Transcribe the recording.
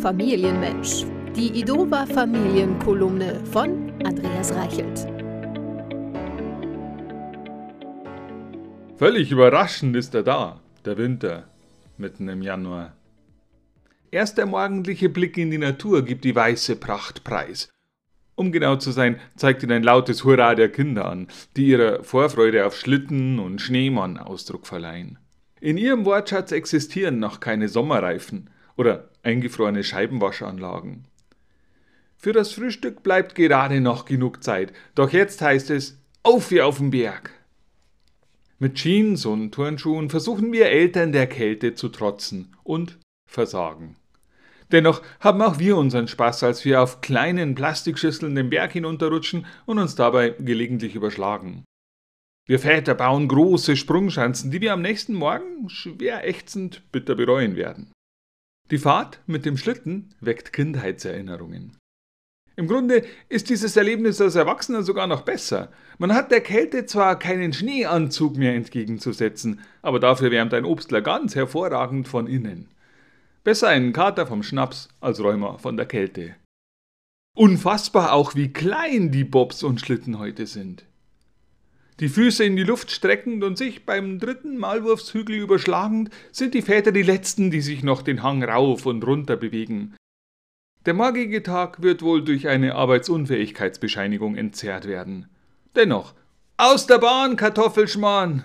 Familienmensch. Die Idova Familienkolumne von Andreas Reichelt. Völlig überraschend ist er da, der Winter, mitten im Januar. Erst der morgendliche Blick in die Natur gibt die weiße Pracht preis. Um genau zu sein, zeigt ihn ein lautes Hurra der Kinder an, die ihrer Vorfreude auf Schlitten und Schneemann Ausdruck verleihen. In ihrem Wortschatz existieren noch keine Sommerreifen oder eingefrorene Scheibenwaschanlagen. Für das Frühstück bleibt gerade noch genug Zeit, doch jetzt heißt es auf wie auf den Berg. Mit Jeans und Turnschuhen versuchen wir Eltern der Kälte zu trotzen und versagen. Dennoch haben auch wir unseren Spaß, als wir auf kleinen Plastikschüsseln den Berg hinunterrutschen und uns dabei gelegentlich überschlagen. Wir Väter bauen große Sprungschanzen, die wir am nächsten Morgen schwer ächzend bitter bereuen werden. Die Fahrt mit dem Schlitten weckt Kindheitserinnerungen. Im Grunde ist dieses Erlebnis als Erwachsener sogar noch besser. Man hat der Kälte zwar keinen Schneeanzug mehr entgegenzusetzen, aber dafür wärmt ein Obstler ganz hervorragend von innen. Besser einen Kater vom Schnaps als Rheuma von der Kälte. Unfassbar auch, wie klein die Bobs und Schlitten heute sind. Die Füße in die Luft streckend und sich beim dritten Malwurfshügel überschlagend, sind die Väter die letzten, die sich noch den Hang rauf und runter bewegen. Der morgige Tag wird wohl durch eine Arbeitsunfähigkeitsbescheinigung entzerrt werden. Dennoch, aus der Bahn, Kartoffelschmarrn!